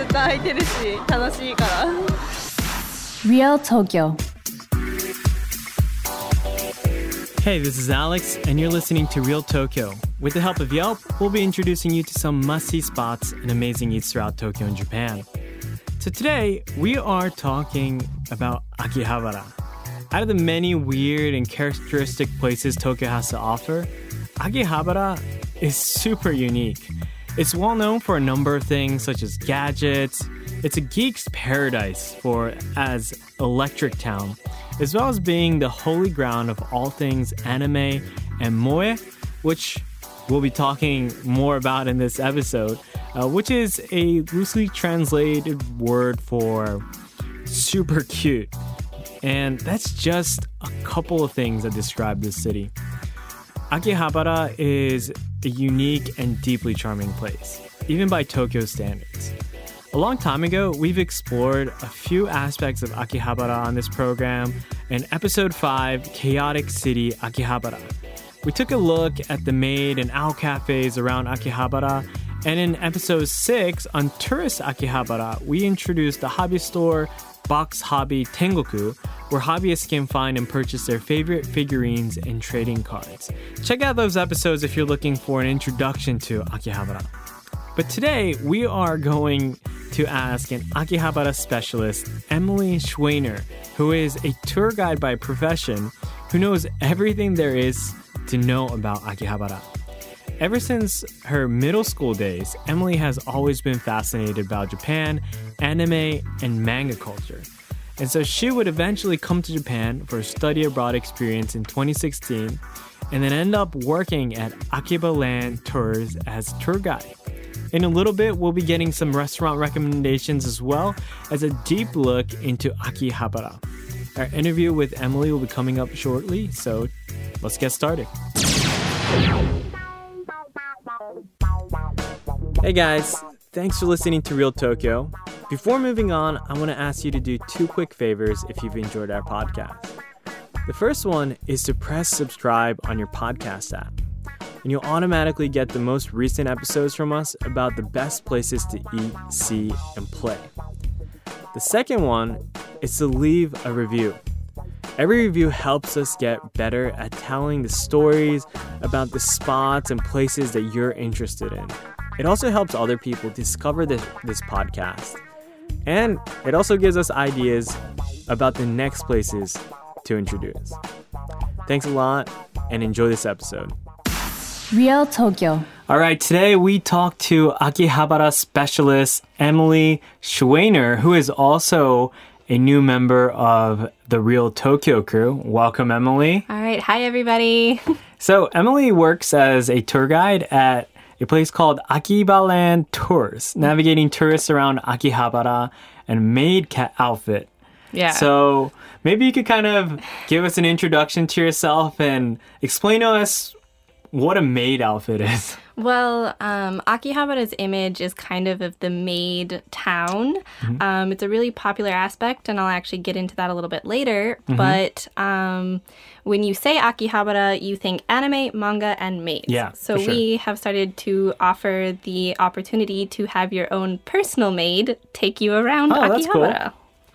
ずっと開いてるし楽しいから Real Tokyo. Hey, this is Alex, and you're listening to Real Tokyo. With the help of Yelp, we'll be introducing you to some must see spots and amazing eats throughout Tokyo and Japan. So today, we are talking about Akihabara. Out of the many weird and characteristic places Tokyo has to offer, Akihabara is super unique. It's well known for a number of things such as gadgets. It's a geek's paradise for as Electric Town, as well as being the holy ground of all things anime and moe, which we'll be talking more about in this episode, uh, which is a loosely translated word for super cute. And that's just a couple of things that describe this city. Akihabara is a unique and deeply charming place, even by Tokyo standards. A long time ago, we've explored a few aspects of Akihabara on this program in episode 5, Chaotic City Akihabara. We took a look at the maid and owl cafes around Akihabara, and in episode 6 on Tourist Akihabara, we introduced the hobby store Volks Hobby Tengoku, where hobbyists can find and purchase their favorite figurines and trading cards. Check out those episodes if you're looking for an introduction to Akihabara. But today, we are going to ask an Akihabara specialist, Emily Schweiner, who is a tour guide by profession who knows everything there is to know about Akihabara. Ever since her middle school days, Emily has always been fascinated about Japan, anime, and manga culture. And so she would eventually come to Japan for a study abroad experience in 2016 and then end up working at Akiba Land Tours as tour guide. In a little bit, we'll be getting some restaurant recommendations as well as a deep look into Akihabara. Our interview with Emily will be coming up shortly, so let's get started. Hey guys, thanks for listening to Real Tokyo. Before moving on, I want to ask you to do two quick favors if you've enjoyed our podcast. The first one is to press subscribe on your podcast app, and you'll automatically get the most recent episodes from us about the best places to eat, see, and play. The second one is to leave a review. Every review helps us get better at telling the stories about the spots and places that you're interested in. It also helps other people discover this, this podcast. And it also gives us ideas about the next places to introduce. Thanks a lot and enjoy this episode. Real Tokyo. All right, today we talk to Akihabara specialist Emily Schweiner, who is also a new member of the Real Tokyo crew. Welcome, Emily. all right hi everybody So, Emily works as a tour guide at a place called Akiba Land Tours, navigating tourists around Akihabara and maid cat outfit. yeah So, maybe you could kind of give us an introduction to yourself and explain to us what a maid outfit is. Well, um, Akihabara's image is kind of of the maid town. Um, it's a really popular aspect, and I'll actually get into that a little bit later. But um, when you say Akihabara, you think anime, manga, and maids. Yeah, So sure. we have started to offer the opportunity to have your own personal maid take you around Oh, that's cool.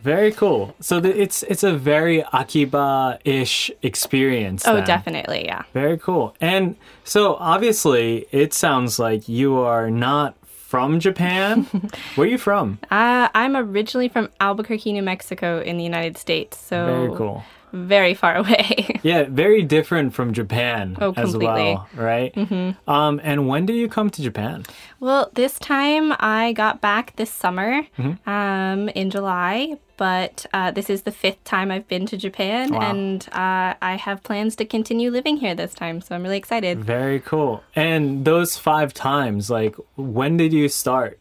Very cool. So the, it's it's a very Akiba-ish experience. Oh, then. definitely, yeah. Very cool. And so obviously, it sounds like you are not from Japan. Where are you from? Uh, I'm originally from Albuquerque, New Mexico, in the United States. So Very cool. Very far away. Yeah, very different from Japan Oh, as well, right? Mm-hmm. Um, and when did you come to Japan? Well, this time I got back this summer Mm-hmm. um, in July, but uh, this is the fifth time I've been to Japan, Wow. and uh, I have plans to continue living here this time, so I'm really excited. Very cool. And those five times, like, when did you start?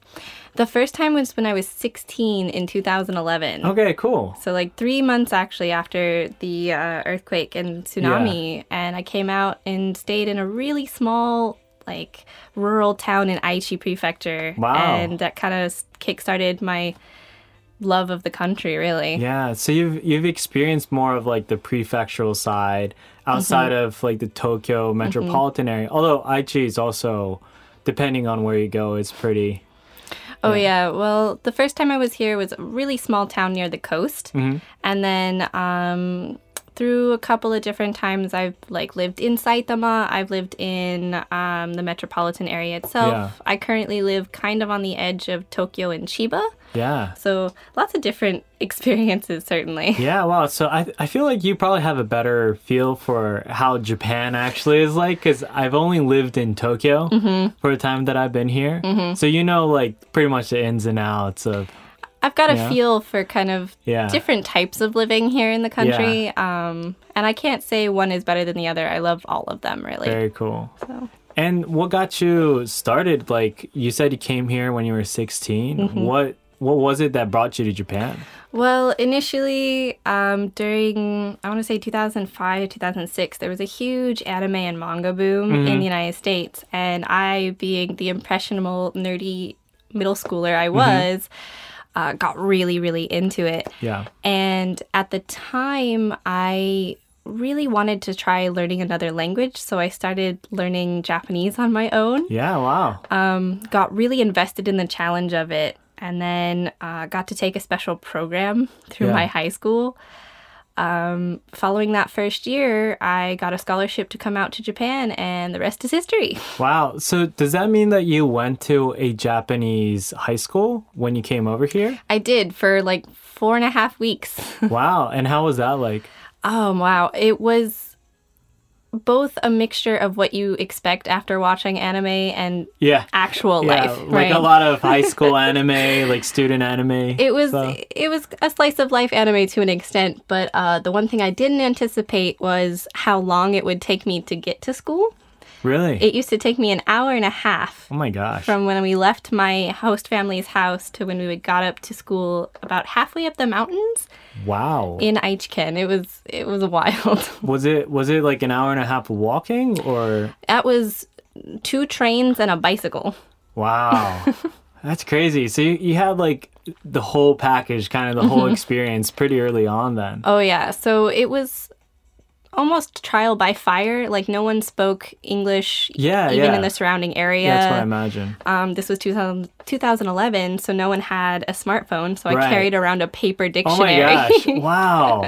The first time was when I was 16 in 2011. Okay, cool. So, like three months actually after the uh, earthquake and tsunami, and I came out and stayed in a really small, like rural town in Aichi Prefecture. Wow. And that kind of kick-started my love of the country, really. Yeah, so you've you've experienced more of like the prefectural side outside Mm-hmm. of like the Tokyo metropolitan area. Although Aichi is also, depending on where you go, it's pretty. Oh yeah. Well, the first time I was here was a really small town near the coast, Mm-hmm. and then um, through a couple of different times, I've like lived in Saitama. I've lived in um, the metropolitan area itself. Yeah. I currently live kind of on the edge of Tokyo and Chiba, Yeah. so lots of different experiences certainly. Yeah, wow. So I, I feel like you probably have a better feel for how Japan actually is like because I've only lived in Tokyo Mm-hmm. for the time that I've been here. So you know, like pretty much the ins and outs of. I've got a Yeah. feel for kind of Yeah. different types of living here in the country. Um, and I can't say one is better than the other. I love all of them, really. Very cool. So. And what got you started? Like you said, you came here when you were 16. Mm-hmm. What what was it that brought you to Japan? Well, initially, um, during, I want to say 2005, 2006, there was a huge anime and manga boom in the United States. And I, being the impressionable, nerdy middle schooler I was, uh, got really, really into it. Yeah. And at the time, I really wanted to try learning another language. So I started learning Japanese on my own Yeah. Wow. um, got really invested in the challenge of it and then uh, got to take a special program through Yeah. my high school um, following that first year i got a scholarship to come out to japan and the rest is history Wow. So does that mean that you went to a Japanese high school when you came over here? i did for like four and a half weeks wow. And how was that like? oh wow it was both a mixture of what you expect after watching anime and Yeah. actual Yeah, life like right a lot of high school anime, like student anime. It was stuff. it was a slice of life anime to an extent, but uh, the one thing I didn't anticipate was how long it would take me to get to school. Really. It used to take me an hour and a half oh my gosh. from when we left my host family's house to when we got up to school, about halfway up the mountains wow. in Aichiken. It was it was wild. was it was it like an hour and a half walking or? that was two trains and a bicycle. Wow. That's crazy. So you, you had like the whole package, kind of the whole mm-hmm. experience pretty early on then. Oh yeah, so it was almost trial by fire. Like no one spoke English, Yeah, even yeah. in the surrounding area. That's what I imagine. Um, this was 2000, 2011, so no one had a smartphone, so I carried around a paper dictionary. Oh my gosh. Wow.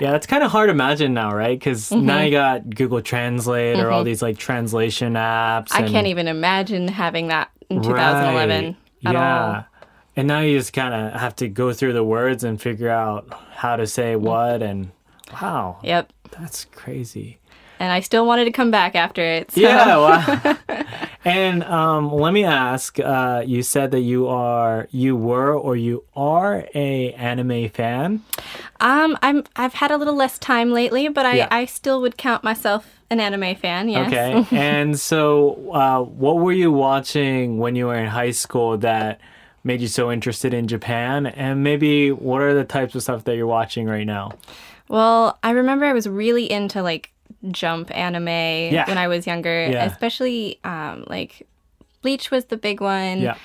yeah. it's kind of hard to imagine now, right? Because Mm-hmm. now you got Google Translate or all these like translation apps. I and- can't even imagine having that in 2011 Right. at yeah. all. And now you just kind of have to go through the words and figure out how to say what. And wow, Yep. That's crazy. And I still wanted to come back after it. So. Yeah. Wow. and um, let me ask. Uh, you said that you are, you were, or you are a anime fan. Um, I'm I've had a little less time lately, but I, Yeah. I still would count myself an anime fan. Yes. Okay. and so, uh, what were you watching when you were in high school that made you so interested in Japan? And maybe what are the types of stuff that you're watching right now? Well, I remember I was really into like jump anime when I was younger, Yeah. especially um, like Bleach was the big one. Yeah.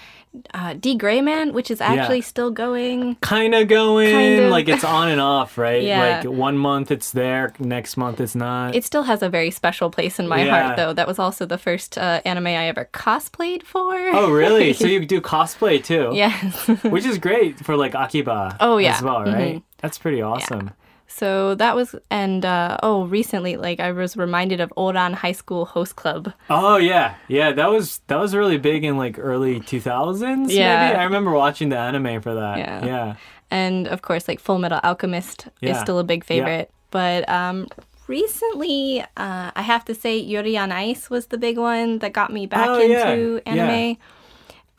Uh, D Gray Man, which is actually still going. Kind of going, Kind of. like it's on and off, right? Yeah. Like one month it's there, next month it's not. It still has a very special place in my Yeah. heart, though. That was also the first uh, anime I ever cosplayed for. oh, really? so you do cosplay too? yes. Which is great for like Akiba Oh, yeah. as well, right? That's pretty awesome. So that was, and uh, oh, recently, like I was reminded of Ouran High School Host Club. Oh yeah, yeah. That was that was really big in like early two thousands. Yeah. maybe I remember watching the anime for that. Yeah. yeah. and of course like full metal alchemist is still a big favorite. Yeah. but um recently uh, i have to say yuri on ice was the big one that got me back Oh, yeah. into anime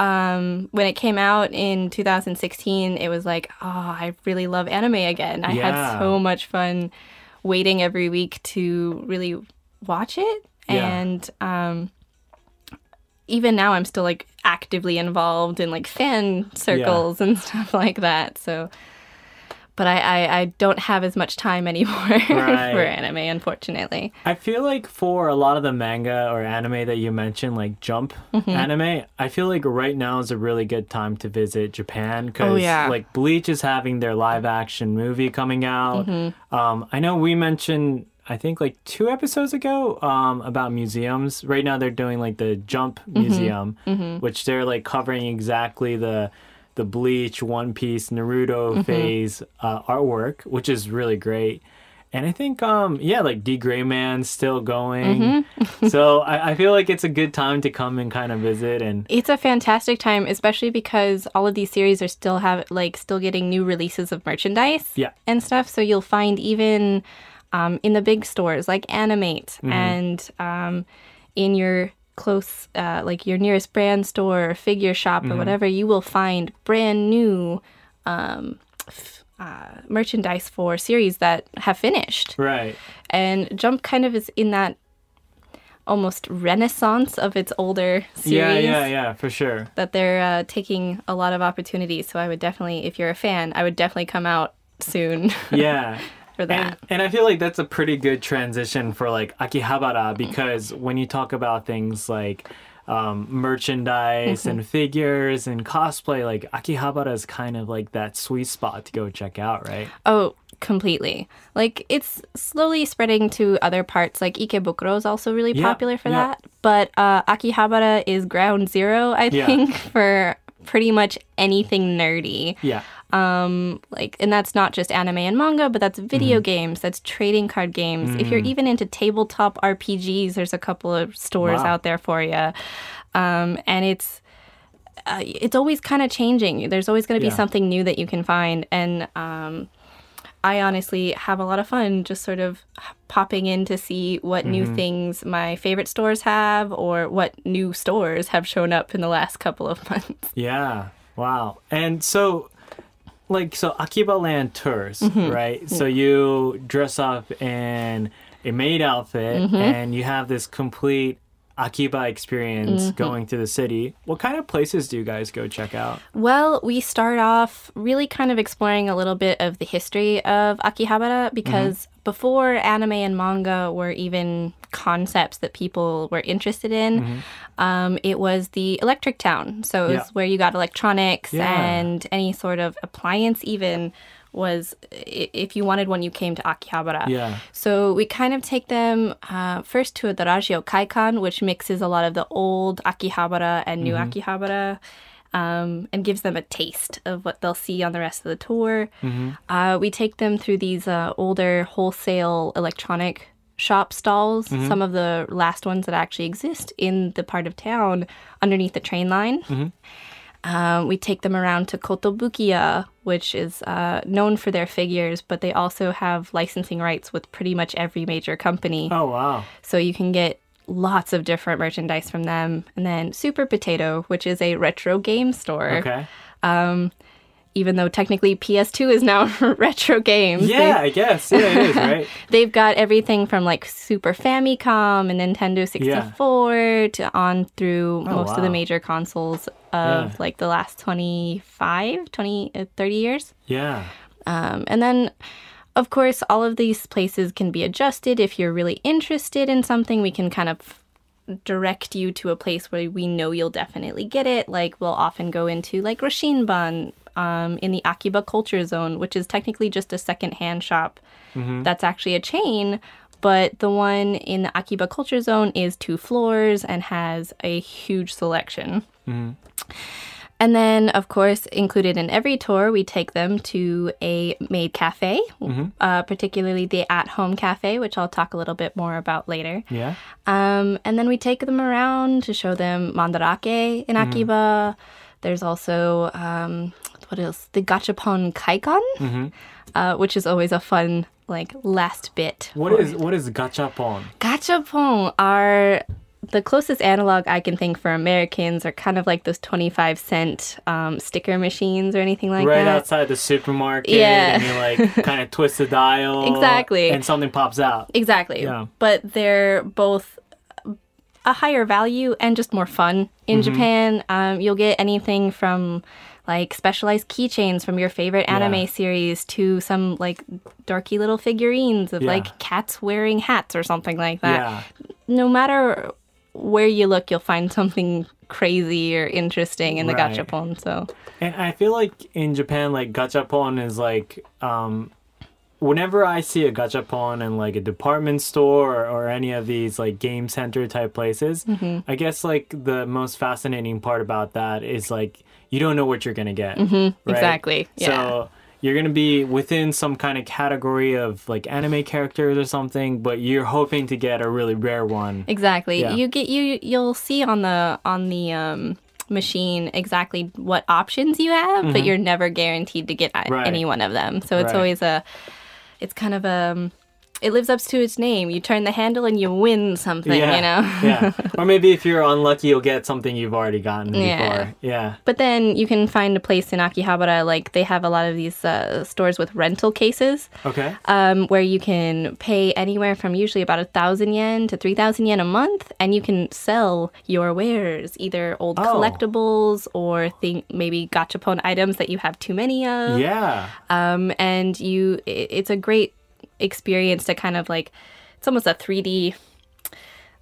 um when it came out in 2016 it was like oh i really love anime again i Yeah. had so much fun waiting every week to really watch it Yeah. and um even now i'm still like actively involved in like fan circles and stuff like that so but I, I, I don't have as much time anymore Right. for anime, unfortunately. I feel like for a lot of the manga or anime that you mentioned, like Jump Mm-hmm. anime, I feel like right now is a really good time to visit Japan because Oh, yeah. like Bleach is having their live action movie coming out. Mm-hmm. Um, I know we mentioned. I think like two episodes ago um, about museums. Right now they're doing like the Jump Mm-hmm. Museum, which they're like covering exactly the the Bleach, One Piece, Naruto Mm-hmm. phase uh, artwork, which is really great. And I think, um, yeah, like D Gray Man's still going. Mm-hmm. so I, I feel like it's a good time to come and kind of visit. And It's a fantastic time, especially because all of these series are still have like still getting new releases of merchandise Yeah. and stuff. So you'll find even um, in the big stores like Animate and um, in your close uh, like your nearest brand store or figure shop or whatever, you will find brand new um, f- uh, merchandise for series that have finished. right, And Jump kind of is in that almost renaissance of its older series yeah, yeah, yeah, for sure. that they're uh, taking a lot of opportunities. So I would definitely, if you're a fan, I would definitely come out soon Yeah. For And, that. and I feel like that's a pretty good transition for like Akihabara because when you talk about things like um, merchandise Mm-hmm. and figures and cosplay, like Akihabara is kind of like that sweet spot to go check out, right? Oh, completely. Like it's slowly spreading to other parts. Like Ikebukuro is also really Yeah, popular for yeah. that. But uh, Akihabara is ground zero, I Yeah. think, for pretty much anything nerdy. Yeah. um like and that's not just anime and manga but that's video Mm-hmm. games that's trading card games if you're even into tabletop rpgs there's a couple of stores Wow. out there for you um and it's uh, it's always kind of changing there's always going to be Yeah. something new that you can find and um I honestly have a lot of fun just sort of popping in to see what new Mm-hmm. things my favorite stores have or what new stores have shown up in the last couple of months. Yeah. Wow. And so, like, so Akiba Land tours, Mm-hmm. right? So you dress up in a maid outfit Mm-hmm. and you have this complete Akiba experience Mm-hmm. going through the city. What kind of places do you guys go check out? Well, we start off really kind of exploring a little bit of the history of Akihabara because before anime and manga were even concepts that people were interested in, um, it was the electric town. So it was Yeah. where you got electronics Yeah. and any sort of appliance, even was if you wanted one, you came to Akihabara. Yeah. So we kind of take them uh, first to the Rajio Kaikan, which mixes a lot of the old Akihabara and new Akihabara. Um, and gives them a taste of what they'll see on the rest of the tour. Uh, we take them through these uh, older wholesale electronic shop stalls, some of the last ones that actually exist in the part of town underneath the train line. Um, we take them around to Kotobukiya, which is uh, known for their figures, but they also have licensing rights with pretty much every major company. Oh, wow. So you can get lots of different merchandise from them. And then Super Potato, which is a retro game store. Okay. Um, Even though technically PS2 is now retro games. Yeah, I guess. Yeah, it is, right? They've got everything from like Super Famicom and Nintendo 64 to on through most of the major consoles of Yeah. like the last 25, 20, uh, 30 years. Yeah. Um, and then, of course, all of these places can be adjusted. If you're really interested in something, we can kind of direct you to a place where we know you'll definitely get it. Like, we'll often go into like Lashinbang um, in the Akiba Culture Zone, which is technically just a secondhand shop that's actually a chain. But the one in the Akiba Culture Zone is two floors and has a huge selection. And then, of course, included in every tour, we take them to a maid cafe, uh, particularly the at home cafe, which I'll talk a little bit more about later. Yeah. Um, and then we take them around to show them Mandarake in Akiba. There's also, um, what else? The Gachapon Kaikan, uh, which is always a fun, like, last bit. What is what is gachapon? Gachapon are the closest analog I can think for Americans are kind of like those 25 cent um, sticker machines or anything like right that. Right outside the supermarket Yeah. and you like kind of twist the dial Exactly. and something pops out. Exactly. Yeah. But they're both a higher value and just more fun in Mm-hmm. Japan. Um, you'll get anything from like specialized keychains from your favorite anime Yeah. series to some like dorky little figurines of Yeah. like cats wearing hats or something like that. yeah. No matter where you look, you'll find something crazy or interesting in the Right. gachapon. So And I feel like in Japan, like gachapon is like, um, whenever I see a gachapon in like a department store or, or any of these like game center type places, Mm-hmm. I guess like the most fascinating part about that is like you don't know what you're gonna get. Mm-hmm. exactly, yeah. So you're gonna be within some kind of category of like anime characters or something, but you're hoping to get a really rare one. Exactly. Yeah. You get you you'll see on the on the um machine exactly what options you have, but you're never guaranteed to get Mm-hmm. Right. any one of them. So it's Right. always a it's kind of a it lives up to its name. You turn the handle and you win something, yeah, you know. yeah. Or maybe if you're unlucky, you'll get something you've already gotten Yeah. before. Yeah. But then you can find a place in Akihabara like they have a lot of these uh, stores with rental cases. Okay. um, where you can pay anywhere from usually about a thousand yen to three thousand yen a month, and you can sell your wares, either old Oh. collectibles or think maybe gachapon items that you have too many of. Yeah. Um, and you, it's a great experience to kind of like, it's almost a three D.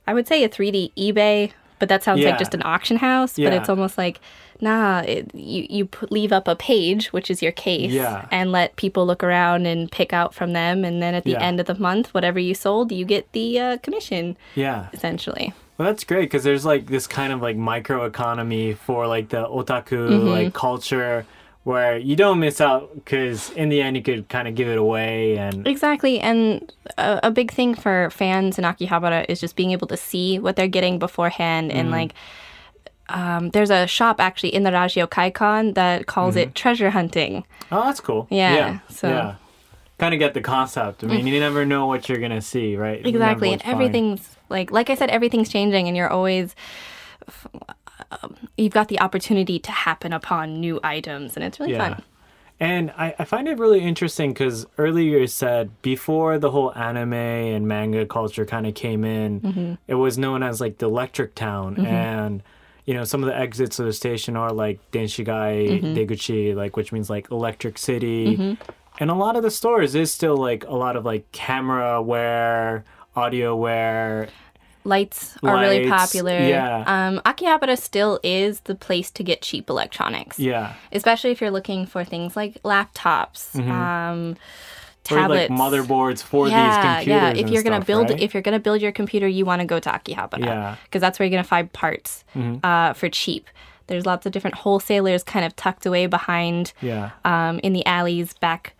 I would say a three D eBay, but that sounds Yeah. like just an auction house. But it's almost like, nah, it, you you put, leave up a page, which is your case, Yeah. and let people look around and pick out from them, and then at the Yeah. end of the month, whatever you sold, you get the uh, commission Yeah. essentially. Well, that's great because there's like this kind of like micro economy for like the otaku Mm-hmm. like culture where you don't miss out because in the end you could kind of give it away and Exactly, and a, a big thing for fans in Akihabara is just being able to see what they're getting beforehand, and mm-hmm. like. Um, there's a shop actually in the Rajio Kaikan that calls it mm-hmm. treasure hunting. oh that's cool Yeah, yeah so- yeah kind of get the concept I mean you mm. never know what you're gonna see right Exactly, and what's fine. everything's like like I said, everything's changing, and you're always um, you've got the opportunity to happen upon new items, and it's really Yeah. fun. And I, I find it really interesting because earlier you said before the whole anime and manga culture kind of came in, Mm-hmm. it was known as like the electric town. And, you know, some of the exits of the station are like Denshigai, Mm-hmm. Deguchi, like, which means like electric city. And a lot of the stores is still like a lot of like camera wear, audio wear. Lights are really popular. yeah. Um, Akihabara still is the place to get cheap electronics. Yeah. especially if you're looking for things like laptops, um, Or like tablets, motherboards for these yeah, computers. yeah. If you're gonna stuff, build, right? if you're gonna build your computer, you want to go to Akihabara, Yeah. Mm-hmm. because that's where you're gonna find parts uh, for cheap. There's lots of different wholesalers kind of tucked away behind yeah. um, in the alleys back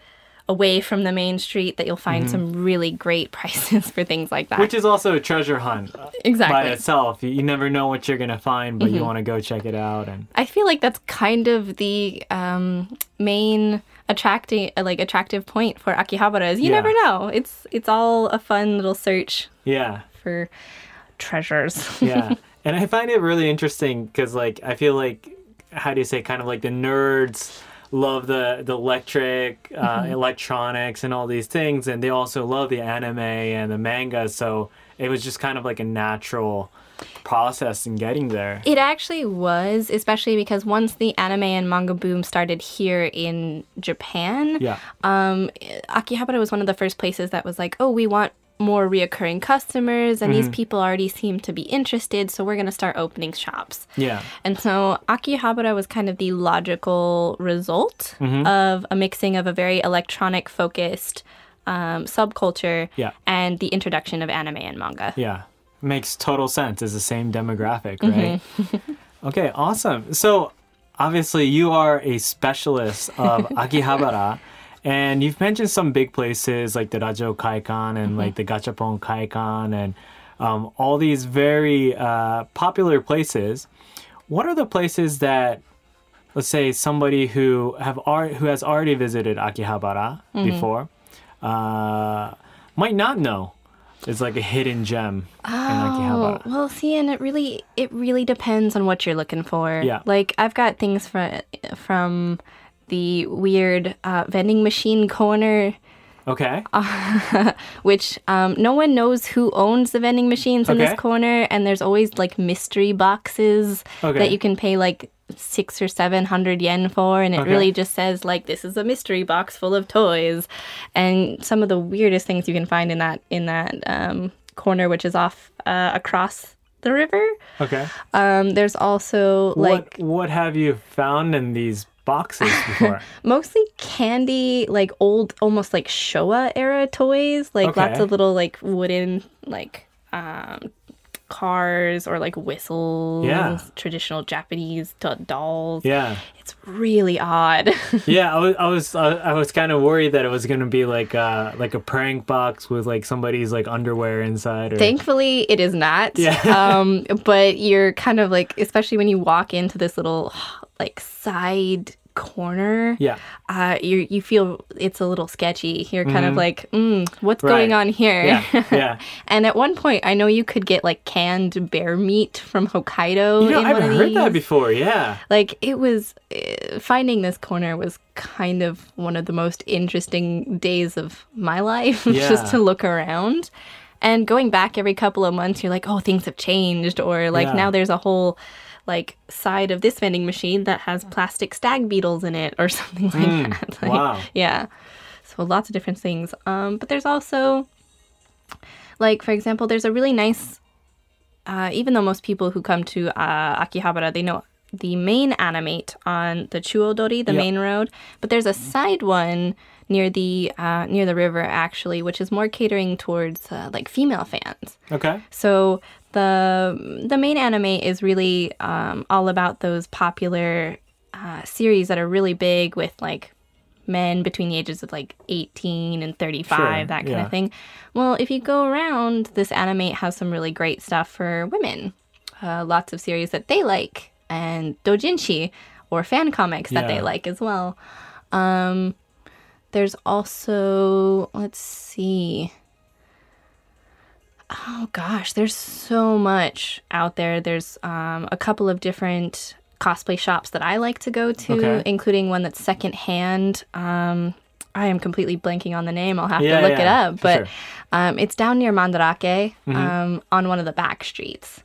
away from the main street that you'll find some really great prices for things like that. Mm-hmm. Which is also a treasure hunt uh, by. Mm-hmm. itself. You, never know what you're gonna find, but you want to go check it out. And I feel like that's kind of the um, main attracting, uh, like attractive point for Akihabara is you Yeah. never know. It's it's all a fun little search yeah, for treasures. yeah. and I find it really interesting because, like, I feel like how do you say, kind of like the nerds love the the electric uh, Mm-hmm. electronics and all these things, and they also love the anime and the manga. So it was just kind of like a natural process in getting there. It actually was, especially because once the anime and manga boom started here in Japan, Yeah, um, Akihabara was one of the first places that was like, oh, we want more reoccurring customers, and these Mm-hmm. people already seem to be interested, so we're going to start opening shops. yeah, And so Akihabara was kind of the logical result Mm-hmm. of a mixing of a very electronic focused um, subculture Yeah. and the introduction of anime and manga. yeah. Makes total sense. It's the same demographic, Mm-hmm. right? okay, awesome. So obviously you are a specialist of Akihabara. And you've mentioned some big places like the Rajo Kaikan and like the Gachapon Kaikan and um, all these very uh, popular places. What are the places that, let's say, somebody who have ar- who has already visited Akihabara before uh, might not know? It's like a hidden gem in Akihabara. Oh, well, see, and it really it really depends on what you're looking for. Yeah. Like I've got things from from the weird uh, vending machine corner Okay. which um, no one knows who owns the vending machines in Okay. this corner, and there's always like mystery boxes Okay. that you can pay like six or seven hundred yen for, and it Okay. really just says like this is a mystery box full of toys, and some of the weirdest things you can find in that in that um, corner, which is off uh, across the river. Okay. Um, there's also like what what have you found in these boxes before? mostly candy, like old, almost like Showa era toys, like lots of little like wooden like um, cars or like whistles, Yeah. traditional Japanese do- dolls. yeah. It's really odd. Yeah, I was I was I, I was kind of worried that it was gonna be like uh like a prank box with like somebody's like underwear inside. Or... Thankfully, it is not. Yeah. um, but you're kind of like, especially when you walk into this little like side corner. Yeah. uh, you you feel it's a little sketchy. You're kind of like, mm, what's going Mm-hmm. On here? Yeah. Yeah. and at one point, I know you could get like canned bear meat from Hokkaido. You know, in I've heard that before. Yeah. Like it was uh, finding this corner was kind of one of the most interesting days of my life, Yeah. just to look around. And going back every couple of months, you're like, oh, things have changed, or like Yeah. now there's a whole like side of this vending machine that has plastic stag beetles in it, or something like that. Like, Mm, wow. Yeah. So lots of different things. Um, but there's also like for example, there's a really nice uh, even though most people who come to uh, Akihabara, they know the main animate on the Chuodori, the Yeah. main road, but there's a side one near the uh, near the river actually, which is more catering towards uh, like female fans. Okay. So the the main Animate is really um, all about those popular uh, series that are really big with like men between the ages of like 18 and 35 Sure, that kind yeah. of thing. Well if you go around this Animate has some really great stuff for women. Uh, lots of series that they like and dojinshi or fan comics that they like as well. Um, there's also let's see Oh gosh, there's so much out there. There's um, a couple of different cosplay shops that I like to go to, Okay. including one that's secondhand. Um, I am completely blanking on the name. I'll have Yeah, to look it up, but sure. um, it's down near Mandarake um, on one of the back streets.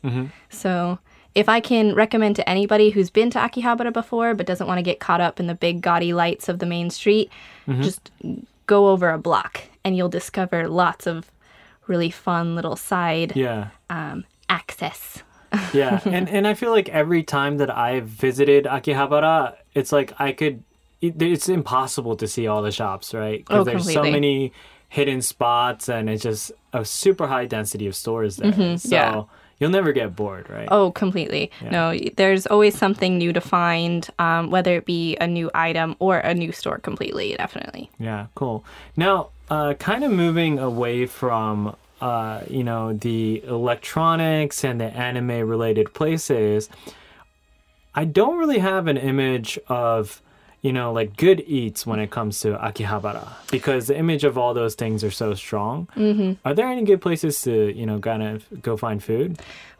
So if I can recommend to anybody who's been to Akihabara before but doesn't want to get caught up in the big gaudy lights of the main street, just go over a block and you'll discover lots of really fun little side Yeah. um, access. Yeah. and and I feel like every time that I've visited Akihabara, it's like I could. it- It's impossible to see all the shops, right? Because Oh, there's so many hidden spots, and it's just a super high density of stores there. so Mm-hmm. yeah. you'll never get bored, right? Oh, completely. No, there's always something new to find, um, whether it be a new item or a new store completely, definitely. Yeah, cool. Now, uh, kind of moving away from uh, you know the electronics and the anime related places, I don't really have an image of you know like good eats when it comes to Akihabara because the image of all those things are so strong. Mm-hmm. Are there any good places to you know kind of go find food?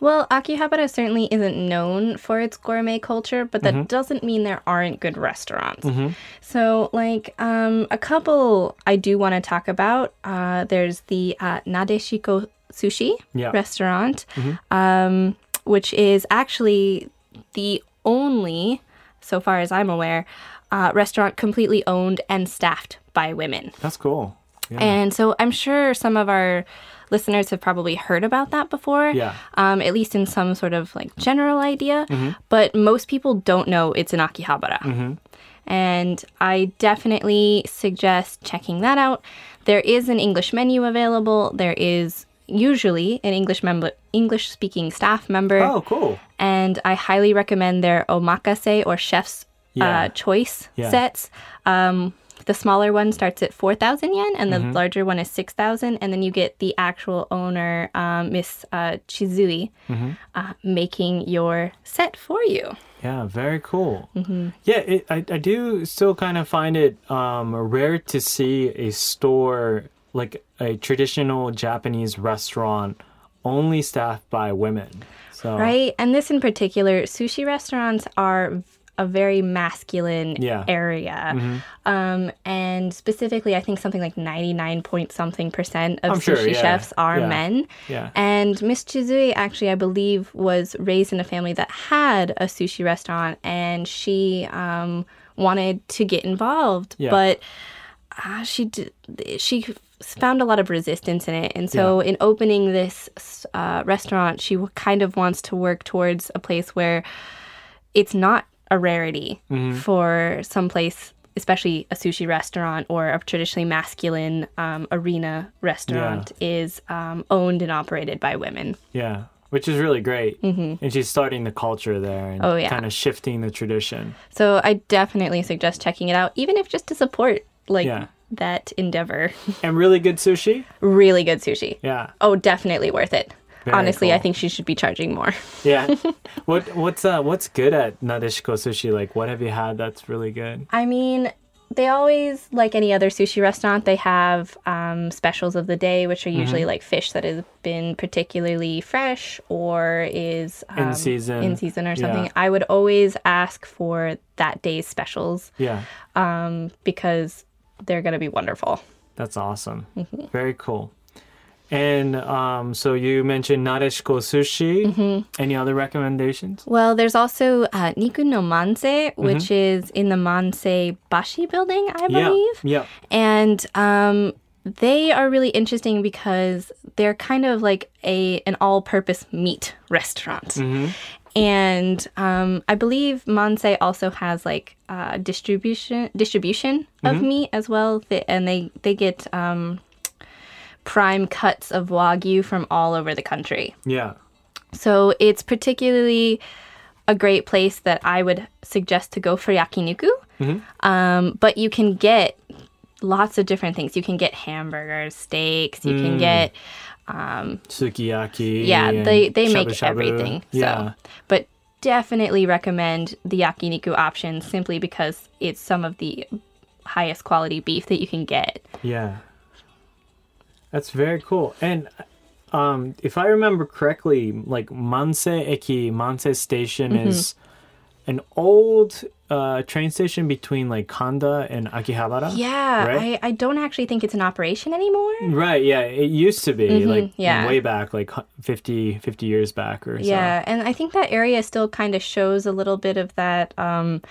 Well, Akihabara certainly isn't known for its gourmet culture, but that doesn't mean there aren't good restaurants. So, like, um, a couple I do want to talk about. Uh, there's the uh, Nadeshiko Sushi Yeah. restaurant, um, which is actually the only, so far as I'm aware, uh, restaurant completely owned and staffed by women. That's cool. Yeah. And so I'm sure some of our listeners have probably heard about that before. Yeah. Um, at least in some sort of like general idea. But most people don't know it's in Akihabara. And I definitely suggest checking that out. There is an English menu available. There is usually an English member English speaking staff member. oh, cool. And I highly recommend their omakase or chef's Yeah. uh, choice Yeah. sets. Um, the smaller one starts at 4,000 yen and Mm-hmm. the larger one is 6,000. And then you get the actual owner, um, Miss uh, Chizui, Mm-hmm. uh, making your set for you. Yeah, very cool. Yeah, it, I, I do still kind of find it um, rare to see a store like a traditional Japanese restaurant only staffed by women. So Right? And this in particular, sushi restaurants are a very masculine Yeah. Mm-hmm. area. Um, and specifically, I think something like 99 point something percent of I'm sure, sushi yeah. chefs are Yeah. men. Yeah. And Miss Chizui actually, I believe, was raised in a family that had a sushi restaurant, and she um, wanted to get involved, Yeah. but uh, she did, she found a lot of resistance in it, and so in opening this uh, restaurant, she kind of wants to work towards a place where it's not a rarity for some place especially a sushi restaurant or a traditionally masculine um, arena restaurant is um, owned and operated by women Yeah. Which is really great. Mm-hmm. And she's starting the culture there and Oh, yeah. kind of shifting the tradition. so i definitely suggest checking it out even if just to support like Yeah. That endeavor And really good sushi? really good sushi Yeah. oh definitely worth it Very honestly i think she should be charging more Yeah. what what's uh what's good at Nadeshiko sushi? Like what have you had that's really good? I mean, they always, like any other sushi restaurant, they have um, specials of the day, which are usually Mm-hmm. like fish that has been particularly fresh or is In um, season. in season or something. Yeah. I would always ask for that day's specials Yeah. um, because they're going to be wonderful. That's awesome. Mm-hmm. Very cool. And um, so you mentioned Nadeshiko sushi. Mm-hmm. Any other recommendations? Well, there's also uh, Niku no Mansei, which Mm-hmm. is in the Manse Bashi building, I believe. Yeah. Yeah. and um, they are really interesting because they're kind of like a an all-purpose meat restaurant. And um, I believe Manse also has like uh, distribution distribution of meat as well, and they they get um, prime cuts of wagyu from all over the country. Yeah. So it's particularly a great place that I would suggest to go for yakiniku. Um, but you can get lots of different things. You can get hamburgers, steaks. You can get Sukiyaki. yeah. They they make everything. Yeah. So, but definitely recommend the yakiniku option simply because it's some of the highest quality beef that you can get. Yeah. That's very cool. And um, if I remember correctly, like Manse Eki, Manse Station Mm-hmm. is an old uh, train station between like Kanda and Akihabara. Yeah, Right? I, I don't actually think it's in operation anymore. Right, yeah, it used to be like Mm-hmm. yeah. way back, like hu- 50, 50 years back or so. Yeah, and I think that area still kind of shows a little bit of that um,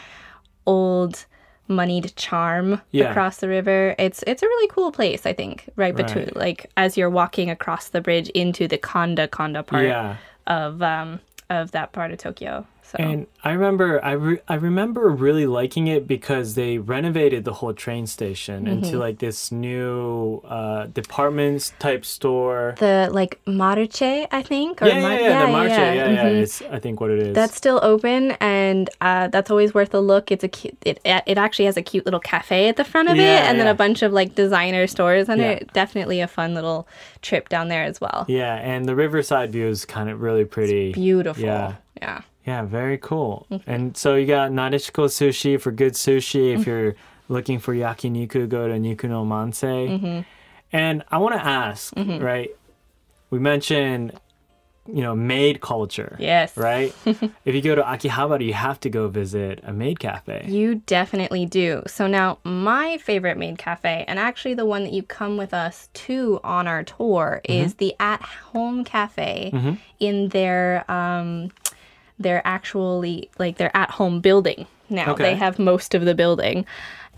old moneyed charm Yeah. across the river. It's it's a really cool place, I think, right between Right. like as you're walking across the bridge into the Kanda Kanda part Yeah. of um of that part of Tokyo. So And I remember, I, re- I remember really liking it because they renovated the whole train station Mm-hmm. into like this new uh, departments type store. the like Maruche, I think, or yeah, yeah, Mar- yeah, the Marche, yeah, yeah, mhm. It's I think what it is. That's still open, and uh, that's always worth a look. It's a cute. It it actually has a cute little cafe at the front of it, Yeah, and then a bunch of like designer stores Yeah. it. Definitely a fun little trip down there as well. yeah, and the riverside view is kind of really pretty. Beautiful. Yeah. Yeah. Yeah, very cool. And so you got Nadeshiko sushi for good sushi. Mm-hmm. If you're looking for yakiniku, go to Niku no Mansei. Mm-hmm. And I want to ask, right? We mentioned, you know, maid culture. Yes. Right? if you go to Akihabara, you have to go visit a maid cafe. You definitely do. So now, my favorite maid cafe, and actually the one that you come with us to on our tour, Mm-hmm. is the At Home Cafe in their um, their actually like they're at home building. Now Okay. they have most of the building,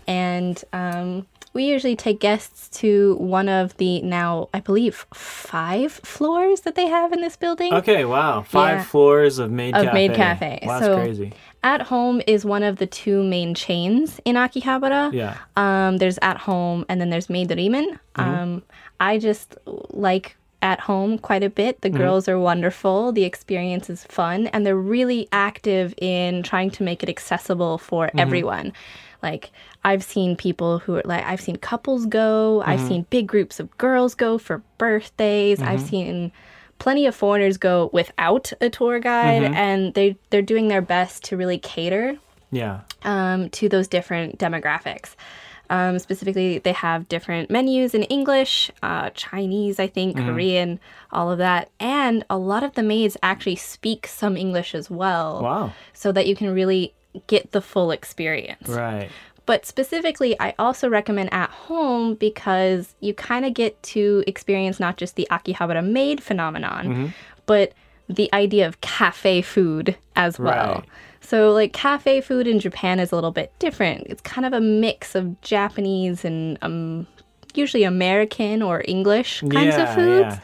and um, we usually take guests to one of the now I believe five floors that they have in this building. Okay, wow. Five Yeah. floors of maid Of cafe. maid cafe. Wow, So- crazy. At Home is one of the two main chains in Akihabara. Yeah. Um, there's At Home and then there's Maidreamin. Um, I just like At Home quite a bit. The mm-hmm. girls are wonderful. The experience is fun, and they're really active in trying to make it accessible for mm-hmm. everyone. Like I've seen people who are like I've seen couples go. I've mm-hmm. seen big groups of girls go for birthdays. I've seen plenty of foreigners go without a tour guide, and they they're doing their best to really cater Yeah. um, to those different demographics. Um, specifically, they have different menus in English, uh, Chinese, I think, Korean, all of that. And a lot of the maids actually speak some English as well. Wow. So that you can really get the full experience. Right. But specifically, I also recommend at home because you kind of get to experience not just the Akihabara maid phenomenon, but the idea of cafe food as well. Right. So, like, cafe food in Japan is a little bit different. It's kind of a mix of Japanese and um, usually American or English kinds yeah, of foods.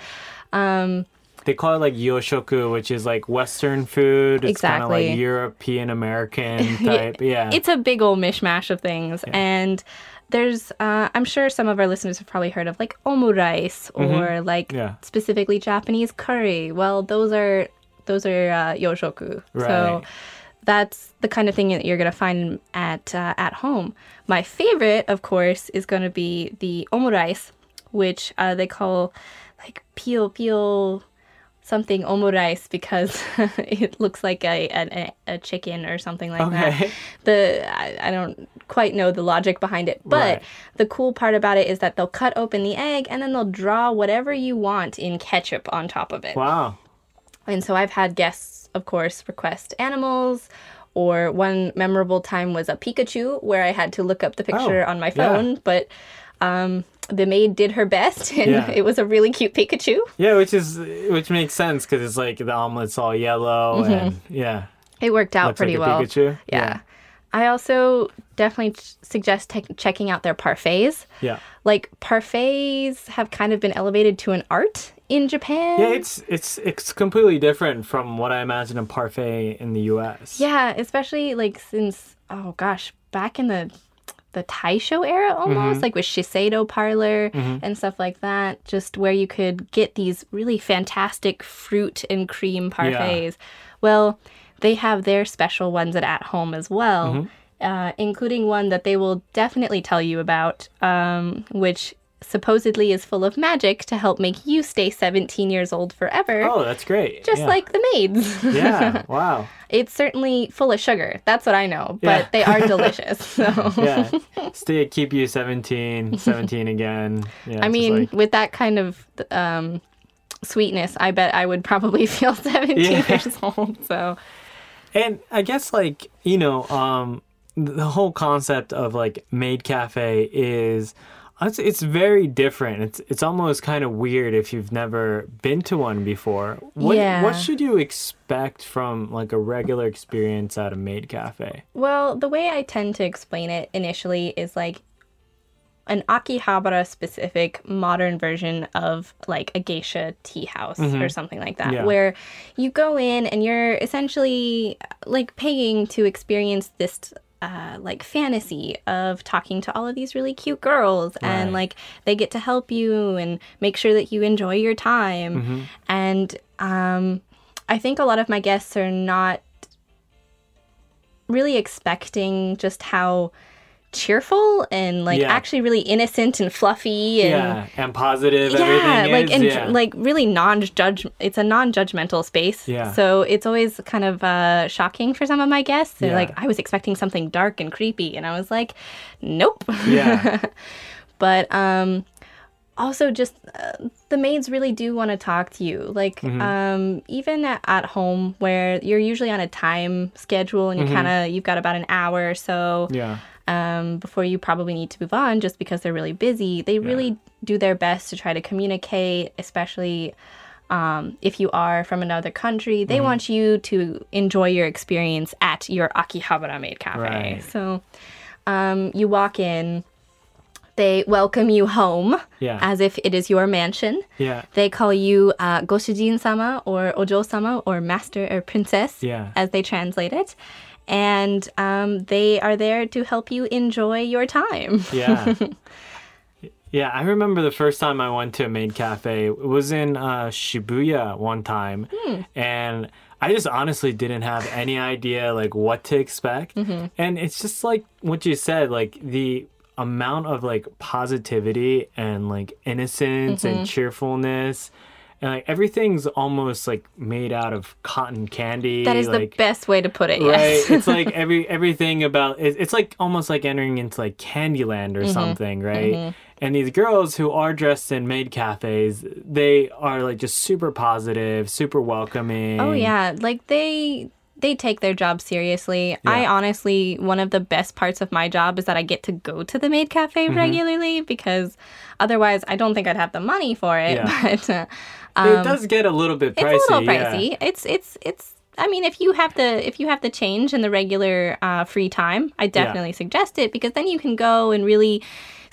yeah. Um, They call it like yoshoku, which is like Western food. It's kind of like European American type. Yeah. it's a big old mishmash of things and there's uh, i'm sure some of our listeners have probably heard of like omurice or like Mm-hmm. Yeah. specifically japanese curry well those are those are uh, yoshoku so Right. That's the kind of thing that you're going to find at uh, at home my favorite of course is going to be the omurice which uh, they call like piyo piyo something omurice because it looks like a, a, a chicken or something like that. Okay. The I, I don't quite know the logic behind it, but Right. the cool part about it is that they'll cut open the egg and then they'll draw whatever you want in ketchup on top of it. wow. And so I've had guests, of course, request animals. Or one memorable time was a Pikachu where I had to look up the picture Oh, on my phone, yeah. but um, the maid did her best, and Yeah. it was a really cute Pikachu. Yeah, which is which makes sense because it's like the omelet's all yellow and yeah, It worked out looks pretty like well. Pikachu. Yeah. I also definitely suggest te- checking out their parfaits. Yeah. Like parfaits have kind of been elevated to an art in Japan. Yeah, it's it's it's completely different from what I imagine a parfait in the U.S. Yeah, especially like since oh gosh, back in the the Taisho era almost, like with Shiseido Parlor and stuff like that, just where you could get these really fantastic fruit and cream parfaits. Well, they have their special ones at At Home as well, uh, including one that they will definitely tell you about, um, which supposedly is full of magic to help make you stay 17 years old forever. Oh, that's great. Just yeah. like the maids. yeah. Wow. It's certainly full of sugar. That's what I know, but Yeah. they are delicious. So Yeah. Stay keep you 17, 17 again. Yeah. I mean, like- with that kind of um, sweetness, I bet I would probably feel 17 Yeah. years old. So And I guess like, you know, um the whole concept of like maid cafe is it's, it's very different. It's it's almost kind of weird if you've never been to one before. What Yeah. what should you expect from like a regular experience at a maid cafe? Well, the way I tend to explain it initially is like an Akihabara specific modern version of like a geisha tea house or mm-hmm. something like that, Yeah. where you go in and you're essentially like paying to experience this. Uh, like fantasy of talking to all of these really cute girls and like they get to help you and make sure that you enjoy your time. And um, i think a lot of my guests are not really expecting just how cheerful and like Yeah. actually really innocent and fluffy and yeah, and positive yeah, everything like is. and yeah. like really non-judge it's a non-judgmental space Yeah. so it's always kind of uh shocking for some of my guests they're Yeah. like i was expecting something dark and creepy and i was like nope yeah. but um also just uh, the maids really do want to talk to you like Mm-hmm. um even at, at home where you're usually on a time schedule and you kind of you've got about an hour or so Mm-hmm. Yeah. Um, before you probably need to move on just because they're really busy. They really do their best to try to communicate, especially um, if you are from another country. They want you to enjoy your experience at your Akihabara maid cafe. Right. So um, you walk in, they welcome you home Yeah. as if it is your mansion. Yeah. They call you uh, Goshujin sama or Ojo sama or master or princess Yeah. as they translate it. And um, they are there to help you enjoy your time. Yeah. yeah, I remember the first time I went to a maid cafe. It was in uh, Shibuya one time, and I just honestly didn't have any idea like what to expect. And it's just like what you said, like the amount of like positivity and like innocence and cheerfulness. And like everything's almost like made out of cotton candy. That is like, the best way to put it. right it's like every everything about it, it's like almost like entering into like candyland or Mm-hmm. something right and these girls who are dressed in maid cafes they are like just super positive super welcoming oh yeah, like they they take their job seriously. I honestly, one of the best parts of my job is that I get to go to the maid cafe Mm-hmm. regularly because otherwise I don't think I'd have the money for it. Yeah. But uh, um, it does get a little bit pricey. it's a little yeah. pricey. It's it's it's. I mean, if you have the if you have the change and the regular uh, free time, I definitely suggest it because then you can go and really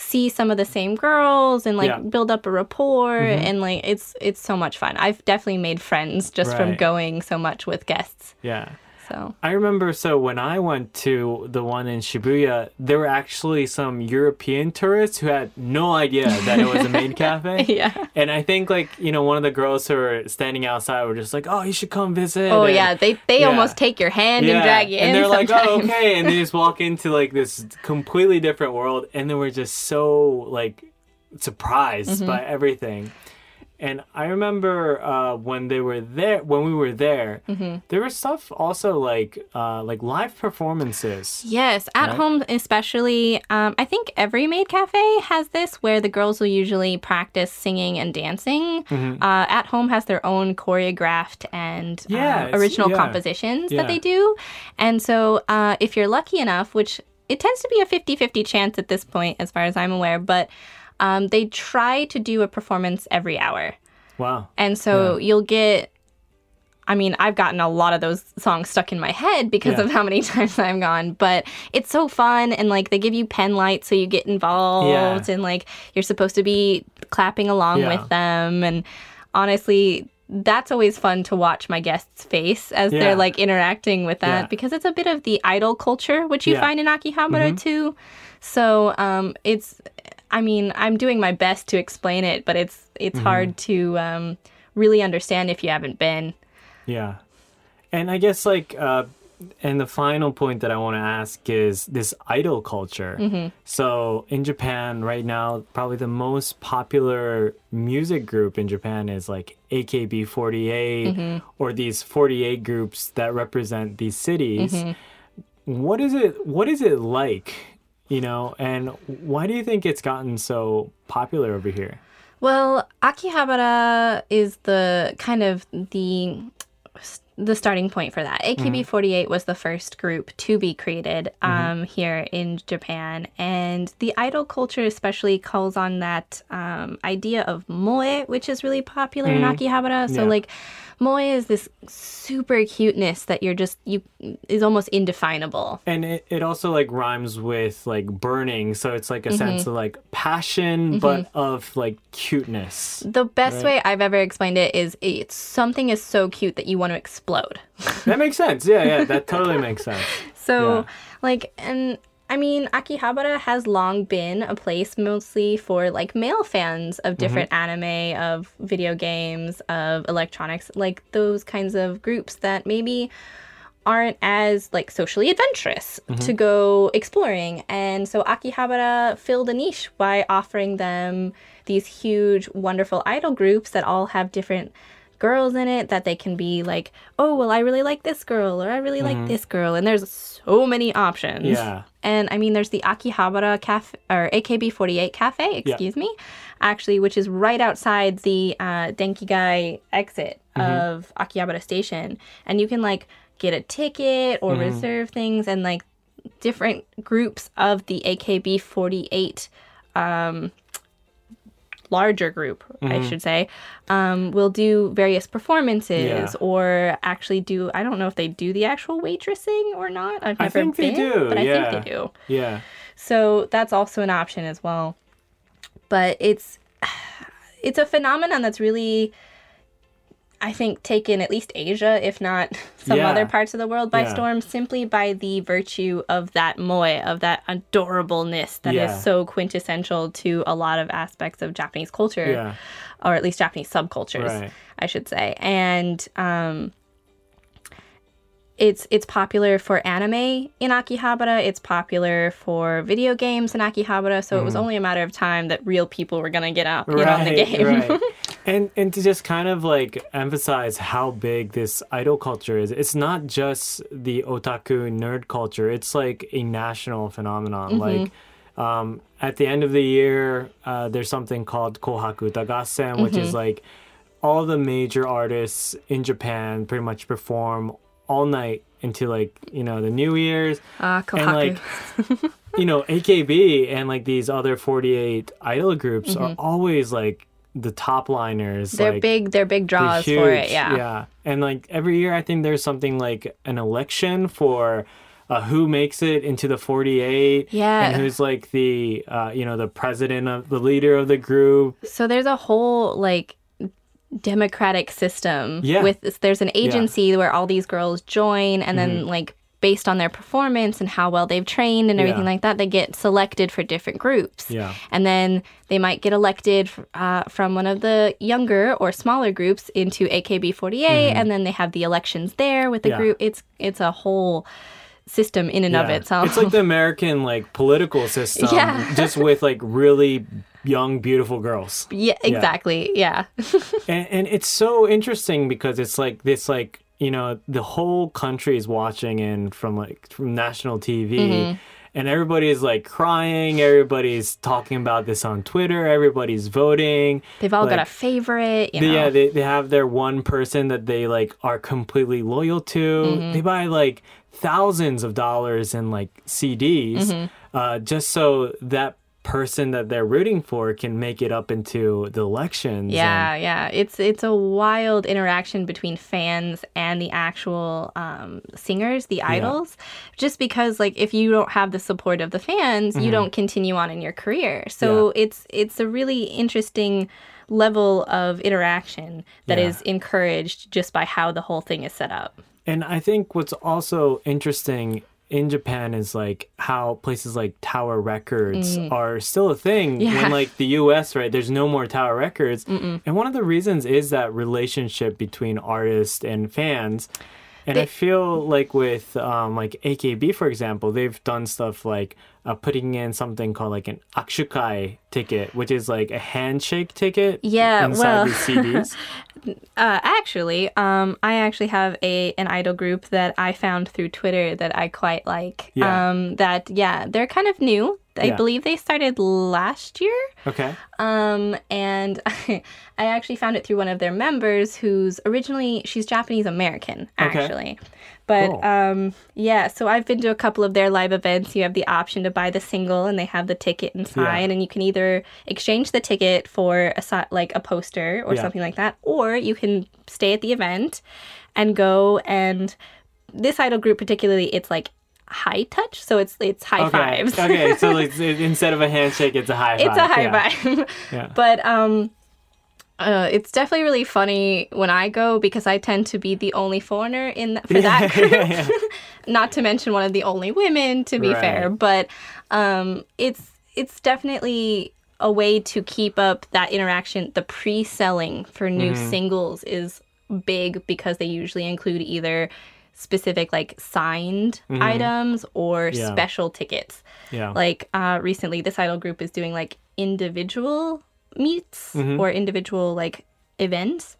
see some of the same girls and like Yeah. Mm-hmm. build up a rapport and like it's it's so much fun. I've definitely made friends just from going so much with guests. Yeah. So I remember so when I went to the one in Shibuya, there were actually some European tourists who had no idea that it was a maid cafe. yeah. And I think like, you know, one of the girls who were standing outside were just like, Oh, you should come visit. Oh And- yeah, they they Yeah. almost take your hand and drag you in. and they're like, oh, okay, and they just walk into like this completely different world, and then we're just so like surprised Mm-hmm. by everything. And I remember uh, when they were there, when we were there, Mm-hmm. there was stuff also like uh, like live performances. Yes, at Right? home especially. Um, I think every maid cafe has this where the girls will usually practice singing and dancing. Mm-hmm. Uh, at home has their own choreographed and uh, Yeah, original yeah. compositions Yeah. that they do. And so uh, if you're lucky enough, which it tends to be a 50 50 chance at this point, as far as I'm aware, but um, they try to do a performance every hour. Wow. And so you'll get I mean, I've gotten a lot of those songs stuck in my head because Yeah. of how many times I've gone, but it's so fun and like they give you pen lights so you get involved Yeah. and like you're supposed to be clapping along Yeah. with them and honestly that's always fun to watch my guests' face as Yeah. they're like interacting with that Yeah. because it's a bit of the idol culture which you Yeah. Mm-hmm. find in Akihabara too. So um, it's, I mean, I'm doing my best to explain it, but it's it's Mm-hmm. hard to um, really understand if you haven't been. Yeah. And I guess like uh and the final point that I want to ask is this idol culture. Mm-hmm. So in Japan right now, probably the most popular music group in Japan is like AKB48 Mm-hmm. or these 48 groups that represent these cities. Mm-hmm. What is it what is it like, you know, and why do you think it's gotten so popular over here? Well, Akihabara is the kind of the the starting point for that. AKB48 was the first group to be created um, here in Japan, and the idol culture especially calls on that um, idea of moe, which is really popular in Akihabara. So Yeah. like. Moe is this super cuteness that you're just you is almost indefinable. And it, it also like rhymes with like burning, so it's like a sense Mm-hmm. of like passion, but of like cuteness. The best Right. way I've ever explained it is it's something is so cute that you want to explode. That makes sense. Yeah, yeah, that totally makes sense. So, Yeah. like, and I mean, Akihabara has long been a place mostly for like male fans of mm-hmm. different anime, of video games, of electronics, like those kinds of groups that maybe aren't as like socially adventurous mm-hmm. to go exploring. And so Akihabara filled a niche by offering them these huge, wonderful idol groups that all have different girls in it that they can be like, oh, well, I really like this girl or I really like this girl. And there's so many options. Yeah. And I mean, there's the Akihabara Cafe or AKB48 Cafe, excuse me, actually, which is right outside the uh, Denkigai exit of Akihabara Station. And you can like get a ticket or reserve things and like different groups of the AKB48 um, larger group, I should say, um, will do various performances Yeah. or actually do. I don't know if they do the actual waitressing or not. I've I never think they been, do, but I yeah. think they do. Yeah. So that's also an option as well. But it's it's a phenomenon that's really I think taken at least Asia, if not some Yeah. other parts of the world by Yeah. storm, simply by the virtue of that moe, of that adorableness that is Yeah. so quintessential to a lot of aspects of Japanese culture, or at least Japanese subcultures, Right. I should say. And um, it's it's popular for anime in Akihabara. It's popular for video games in Akihabara. So it was only a matter of time that real people were gonna get out in on the game. right. And and to just kind of like emphasize how big this idol culture is. It's not just the otaku nerd culture. It's like a national phenomenon. Like um, at the end of the year, uh, there's something called Kohaku Utagassen, which is like all the major artists in Japan pretty much perform all night into like you know the New Year's Ah, and kohaku. like you know AKB and like these other 48 idol groups are always like the top liners. Mm-hmm. they're like, big. They're big they're draws for it. Yeah. yeah. And like every year, I think there's something like an election for uh, who makes it into the 48. Yeah. And who's like the, uh, you know, the president of the leader of the group. So there's a whole like democratic system Yeah. with there's an agency where all these girls join and then like based on their performance and how well they've trained and everything Yeah. like that they get selected for different groups Yeah. and then they might get elected uh, from one of the younger or smaller groups into akb48 and then they have the elections there with the Mm-hmm. Yeah. group it's it's a whole system in and of itself It's like the American like political system, Yeah. just with like really young, beautiful girls. yeah exactly yeah and, and it's so interesting because it's like this like you know the whole country is watching in from like from national tv Mm-hmm. and everybody is like crying everybody's talking about this on twitter everybody's voting they've all got a favorite you they- know yeah they, they have their one person that they like are completely loyal to Mm-hmm. they buy like thousands of dollars in like cds Mm-hmm. uh, just so that person that they're rooting for can make it up into the elections and- Yeah, yeah. It's it's a wild interaction between fans and the actual um, singers, the idols. Just because, like, if you don't have the support of the fans, you don't continue on in your career. So it's it's a really interesting level of interaction that Yeah. is encouraged just by how the whole thing is set up. And I think what's also interesting in Japan is like how places like Tower Records are still a thing Mm. Yeah. when like the US, right? There's no more Tower Records. And one of the reasons is that relationship between artists and fans. And I feel like with um, like AKB, for example, they've done stuff like uh, putting in something called like an akushukai ticket, which is like a handshake ticket Yeah, inside well- these CDs. Uh, actually, um, I actually have a an idol group that I found through Twitter that I quite like. Yeah. Um, that yeah, they're kind of new. I Yeah. believe they started last year. Okay. Um, and I actually found it through one of their members who's originally she's Japanese American actually. Okay. But Cool. um, yeah, so I've been to a couple of their live events. You have the option to buy the single, and they have the ticket inside, and you can either exchange the ticket for a like a poster or Yeah. something like that, or you can stay at the event and go and this idol group particularly, it's like high touch, so it's it's high Okay. fives. okay. So like, instead of a handshake, it's a high five. it's a high yeah. five. Yeah. But um uh, it's definitely really funny when I go because I tend to be the only foreigner in th- for that group. Not to mention one of the only women, to be Right. fair. But um, it's it's definitely a way to keep up that interaction. The pre-selling for new Mm-hmm. singles is big because they usually include either specific like signed items or Mm-hmm. Yeah. special tickets Yeah. like uh recently this idol group is doing like individual meets Mm-hmm. or individual like events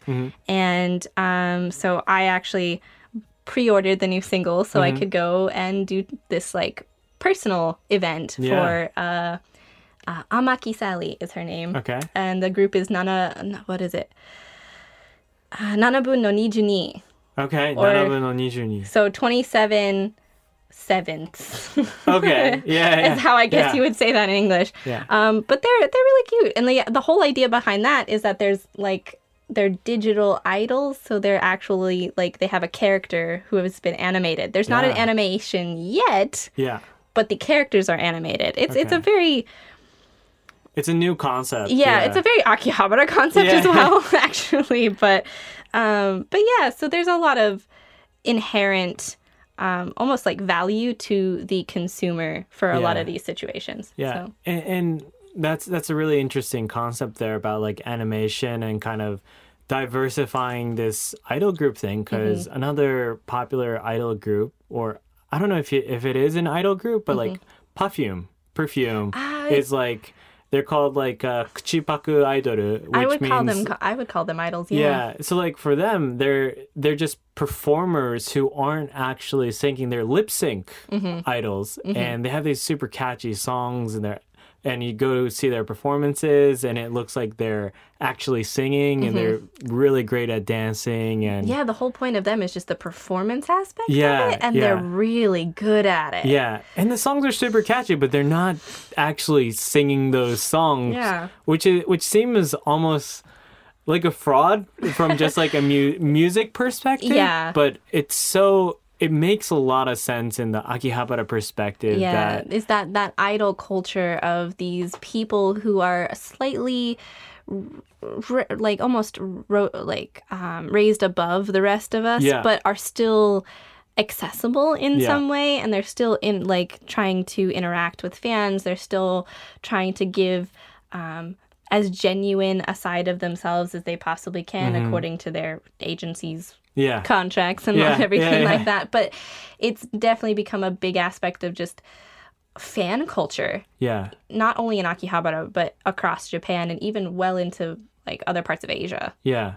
and um so i actually pre-ordered the new single so Mm-hmm. i could go and do this like personal event Yeah. for uh, uh amaki sally is her name Okay. and the group is nana what is it uh, nanabun no nijuni Okay. Or- Nanabu no nijuni. so 27 sevenths Okay. Yeah. yeah. is how I guess yeah. you would say that in English. Yeah. Um, but they're they're really cute, and the the whole idea behind that is that there's like they're digital idols, so they're actually like they have a character who has been animated. There's not an animation yet, Yeah. but the characters are animated. It's it's a very It's a new concept. yeah, it's a very Akihabara concept as well, actually. But um, but yeah, so there's a lot of inherent. Um, almost like value to the consumer for a lot of these situations. Yeah, So. and, and that's that's a really interesting concept there about like animation and kind of diversifying this idol group thing because Mm-hmm. another popular idol group or I don't know if it, if it is an idol group but like perfume perfume Mm-hmm. Ah, is like they're called like uh, kuchipaku which I would means call them. I would call them idols. Yeah. yeah. So like for them, they're they're just performers who aren't actually singing. They're lip sync Mm-hmm. idols, and they have these super catchy songs, and they're and you go to see their performances and it looks like they're actually singing and they're really great at dancing and Mm-hmm. Yeah, the whole point of them is just the performance aspect Yeah, of it, and yeah. they're really good at it. Yeah, and the songs are super catchy, but they're not actually singing those songs. Yeah. which is which seems almost like a fraud from just like a mu- music perspective. Yeah. but it's so it makes a lot of sense in the Akihabara perspective. Yeah, that is that that idol culture of these people who are slightly r- like almost ro- like um, raised above the rest of us, Yeah. but are still accessible in Yeah. some way and they're still in like trying to interact with fans they're still trying to give um, as genuine a side of themselves as they possibly can according to their agency's yeah, contracts and Yeah, everything yeah, like that. But it's definitely become a big aspect of just fan culture, yeah, not only in Akihabara, but across Japan and even well into like other parts of Asia. yeah.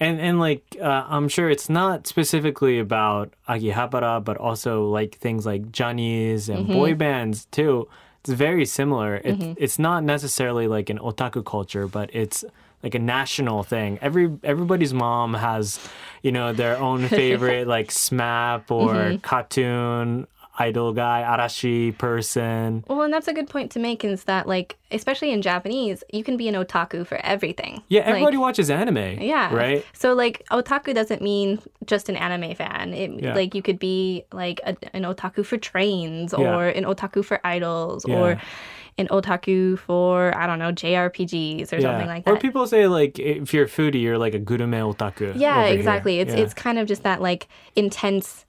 And and like uh, I'm sure it's not specifically about Akihabara, but also like things like Johnny's and boy bands too. It's very similar. It's mm-hmm. it's not necessarily like an otaku culture, but it's like a national thing. Every everybody's mom has, you know, their own favorite like SMAP or mm-hmm. cartoon idol guy, arashi person. Well, and that's a good point to make is that like especially in Japanese, you can be an otaku for everything. Yeah, Like, everybody watches anime. Yeah. Right? So like otaku doesn't mean just an anime fan. It Yeah. like you could be like a, an otaku for trains Yeah. or an otaku for idols Yeah. or an otaku for I don't know JRPGs or something like that. Or people say like if you're a foodie, you're like a gurume otaku. yeah, over here. exactly. It's Yeah. it's kind of just that like intense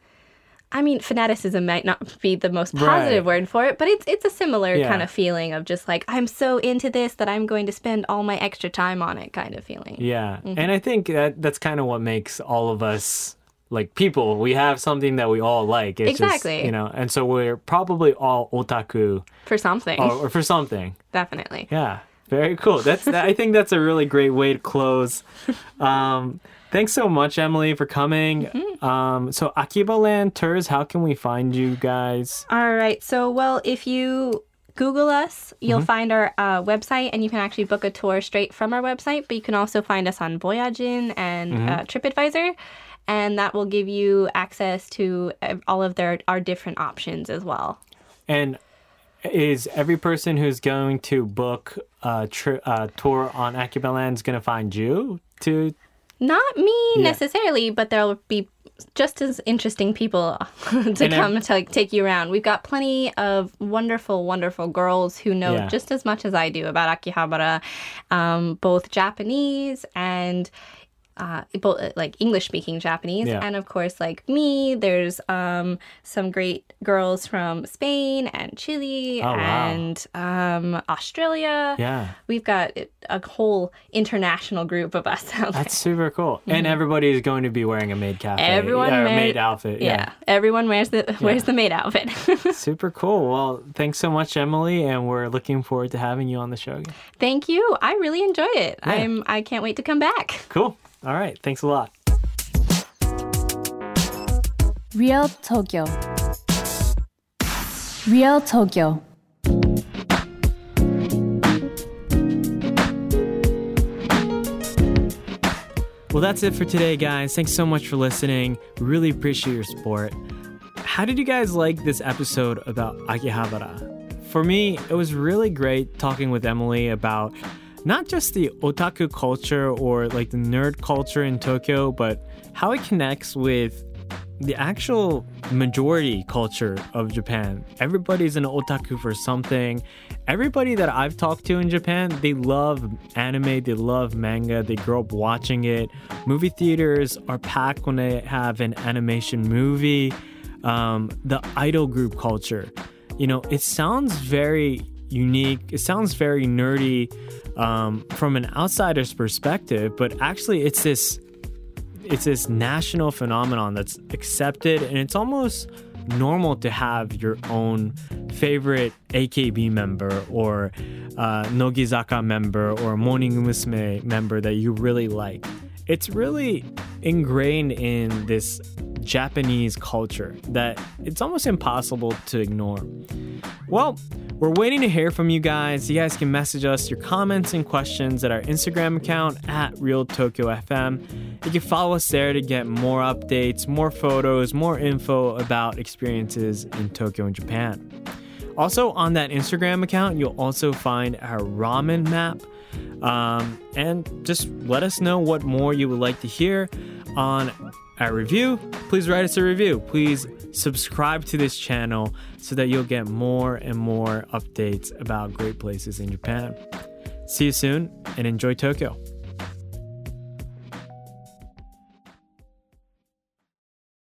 I mean, fanaticism might not be the most positive Right. word for it, but it's it's a similar Yeah. kind of feeling of just like I'm so into this that I'm going to spend all my extra time on it kind of feeling. Yeah, Mm-hmm. and I think that that's kind of what makes all of us like people. We have something that we all like. It's Exactly. Just, you know, and so we're probably all otaku For something. or, or for something. Definitely. Yeah, very cool. That's that, I think that's a really great way to close. Um, thanks so much, Emily, for coming. Mm-hmm. Um, so Akiba Land Tours, how can we find you guys? All right. So, well, if you Google us, you'll find our uh, website, and you can actually book a tour straight from our website. But you can also find us on Voyagin and uh, TripAdvisor, and that will give you access to all of their our different options as well. And is every person who's going to book a tri- uh, tour on Akiba Land is going to find you to Not me Yeah. necessarily, but there'll be just as interesting people to And come to like, take you around. We've got plenty of wonderful, wonderful girls who know Yeah. just as much as I do about Akihabara, um, both Japanese and uh, both like English speaking Japanese, Yeah. and of course, like me, there's um, some great girls from Spain and Chile Oh, wow. and um, Australia. Yeah. We've got a whole international group of us out there. That's super cool. And everybody is going to be wearing a maid cafe. Mm-hmm. Everyone or wear- maid outfit. Yeah. Yeah. everyone wears the wears the maid outfit. super cool. Well, thanks so much, Emily, and we're looking forward to having you on the show again. Thank you. I really enjoyed it. Yeah. I'm I can't wait to come back. Cool. All right. Thanks a lot. Real Tokyo. Real Tokyo. Well, that's it for today, guys. Thanks so much for listening. We really appreciate your support. How did you guys like this episode about Akihabara? For me, it was really great talking with Emily about not just the otaku culture or like the nerd culture in Tokyo, but how it connects with the actual majority culture of Japan. Everybody's an otaku for something. Everybody that I've talked to in Japan, they love anime, they love manga, they grow up watching it. Movie theaters are packed when they have an animation movie. Um, the idol group culture, you know, it sounds very unique. It sounds very nerdy um, from an outsider's perspective, but actually, it's this it's this national phenomenon that's accepted and it's almost normal to have your own favorite AKB member or uh, Nogizaka member or Morning Musume member that you really like. It's really ingrained in this Japanese culture that it's almost impossible to ignore. Well, We're waiting to hear from you guys. You guys can message us your comments and questions at our Instagram account at Real Tokyo FM. You can follow us there to get more updates, more photos, more info about experiences in Tokyo and Japan. Also, on that Instagram account, you'll also find our ramen map. Um, and just let us know what more you would like to hear on our review. Please write us a review. Please subscribe to this channel so that you'll get more and more updates about great places in Japan. See you soon and enjoy Tokyo.